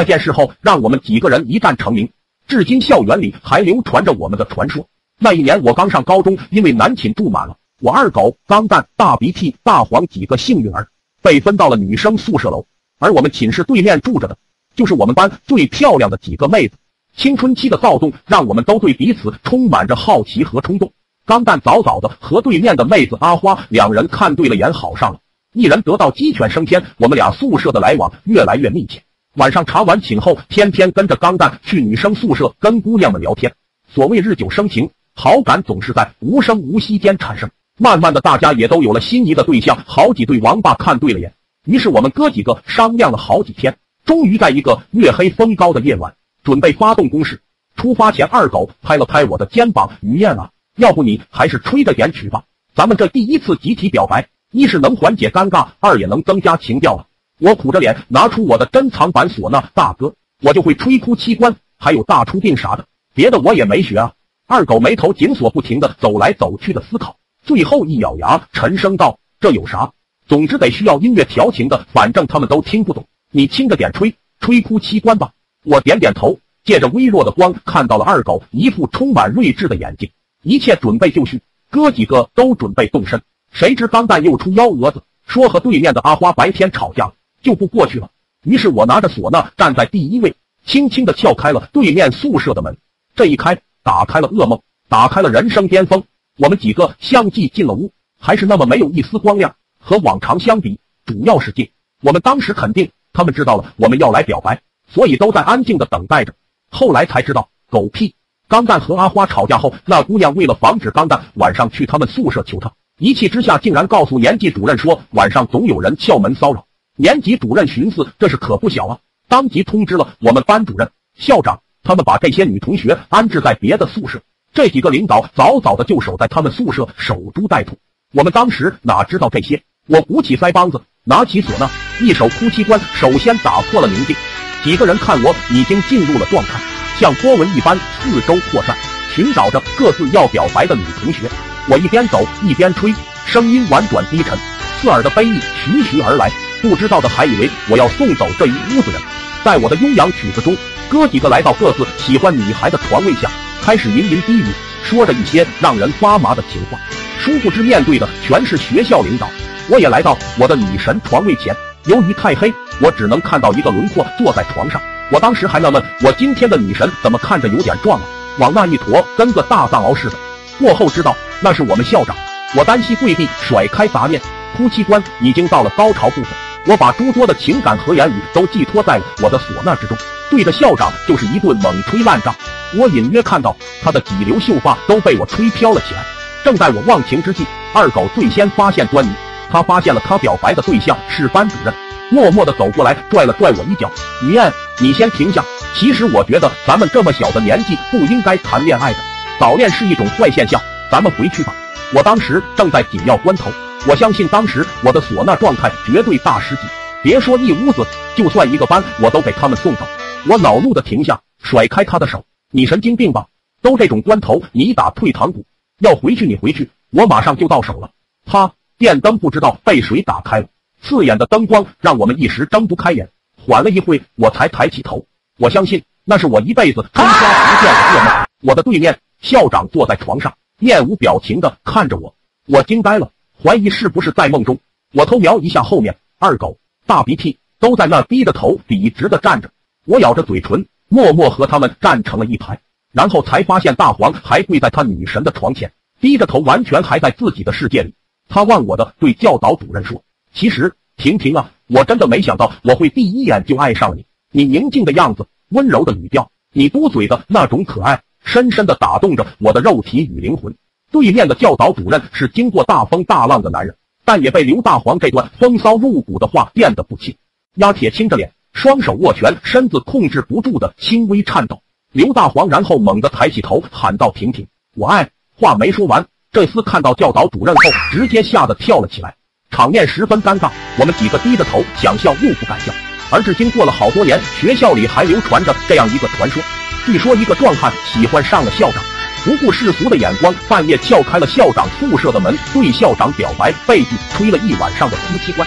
那件事后，让我们几个人一战成名，至今校园里还流传着我们的传说。那一年我刚上高中，因为男寝住满了，我二狗、钢蛋、大鼻涕、大黄几个幸运儿被分到了女生宿舍楼，而我们寝室对面住着的，就是我们班最漂亮的几个妹子。青春期的躁动让我们都对彼此充满着好奇和冲动。钢蛋早早的和对面的妹子阿花两人看对了眼，好上了，一人得道鸡犬升天。我们俩宿舍的来往越来越密切。晚上查完寝后，天天跟着钢蛋去女生宿舍跟姑娘们聊天。所谓日久生情，好感总是在无声无息间产生。慢慢的，大家也都有了心仪的对象，好几对王八看对了眼。于是我们哥几个商量了好几天，终于在一个月黑风高的夜晚，准备发动攻势。出发前，二狗拍了拍我的肩膀：“于燕啊，要不你还是吹着点曲吧？咱们这第一次集体表白，一是能缓解尴尬，二也能增加情调了。”我苦着脸拿出我的珍藏版唢呐，大哥，我就会吹哭七关，还有大出定啥的，别的我也没学啊。二狗眉头紧锁，不停的走来走去的思考，最后一咬牙，沉声道：“这有啥？总之得需要音乐调情的，反正他们都听不懂，你轻着点吹，吹哭七关吧。”我点点头，借着微弱的光，看到了二狗一副充满睿智的眼睛，一切准备就绪，哥几个都准备动身，谁知钢蛋又出幺蛾子，说和对面的阿花白天吵架了。就不过去了。于是我拿着唢呐站在第一位，轻轻的撬开了对面宿舍的门。这一开，打开了噩梦，打开了人生巅峰。我们几个相继进了屋，还是那么没有一丝光亮。和往常相比，主要是近。我们当时肯定他们知道了我们要来表白，所以都在安静的等待着。后来才知道，狗屁！钢蛋和阿花吵架后，那姑娘为了防止钢蛋晚上去他们宿舍求她，一气之下竟然告诉年级主任说晚上总有人撬门骚扰。年级主任寻思这事可不小啊，当即通知了我们班主任、校长，他们把这些女同学安置在别的宿舍。这几个领导早早的就守在他们宿舍守株待兔。我们当时哪知道这些？我鼓起腮帮子，拿起唢呐，一首哭泣关，首先打破了宁静。几个人看我已经进入了状态，像波纹一般四周扩散，寻找着各自要表白的女同学。我一边走一边吹，声音婉转低沉，刺耳的悲意徐徐而来。不知道的还以为我要送走这一屋子人，在我的悠扬曲子中，哥几个来到各自喜欢女孩的床位下，开始吟吟低语，说着一些让人发麻的情话。殊不知面对的全是学校领导。我也来到我的女神床位前，由于太黑，我只能看到一个轮廓坐在床上。我当时还纳闷，我今天的女神怎么看着有点壮啊，往那一坨跟个大藏獒似的。过后知道那是我们校长，我单膝跪地，甩开杂念，哭泣关已经到了高潮部分。我把诸多的情感和言语都寄托在我的唢呐之中，对着校长就是一顿猛吹烂仗。我隐约看到他的几绺秀发都被我吹飘了起来。正在我忘情之际，二狗最先发现端倪，他发现了他表白的对象是班主任，默默的走过来拽了拽我一脚：“于燕，你先停下。其实我觉得咱们这么小的年纪不应该谈恋爱的，早恋是一种坏现象。咱们回去吧。”我当时正在紧要关头。我相信当时我的唢呐状态绝对大师级，别说一屋子，就算一个班，我都给他们送走。我恼怒的停下，甩开他的手：“你神经病吧？都这种关头，你打退堂鼓？要回去你回去，我马上就到手了。”啪！电灯不知道被谁打开了，刺眼的灯光让我们一时睁不开眼。缓了一会，我才抬起头。我相信那是我一辈子终刷不见的噩梦。我的对面，校长坐在床上，面无表情的看着我。我惊呆了。怀疑是不是在梦中？我偷瞄一下后面，二狗、大鼻涕都在那低着头笔直的站着。我咬着嘴唇，默默和他们站成了一排，然后才发现大黄还跪在他女神的床前，低着头，完全还在自己的世界里。他忘我的对教导主任说：“其实，婷婷啊，我真的没想到我会第一眼就爱上你。你宁静的样子，温柔的语调，你嘟嘴的那种可爱，深深的打动着我的肉体与灵魂。”对面的教导主任是经过大风大浪的男人，但也被刘大黄这段风骚入骨的话电得不轻。压铁青着脸，双手握拳，身子控制不住的轻微颤抖。刘大黄然后猛地抬起头，喊道：“婷婷，我爱。”话没说完，这厮看到教导主任后，直接吓得跳了起来，场面十分尴尬。我们几个低着头，想笑又不敢笑。而至今过了好多年，学校里还流传着这样一个传说：据说一个壮汉喜欢上了校长。不顾世俗的眼光，半夜撬开了校长宿舍的门，对校长表白，被拒，吹了一晚上的夫妻关。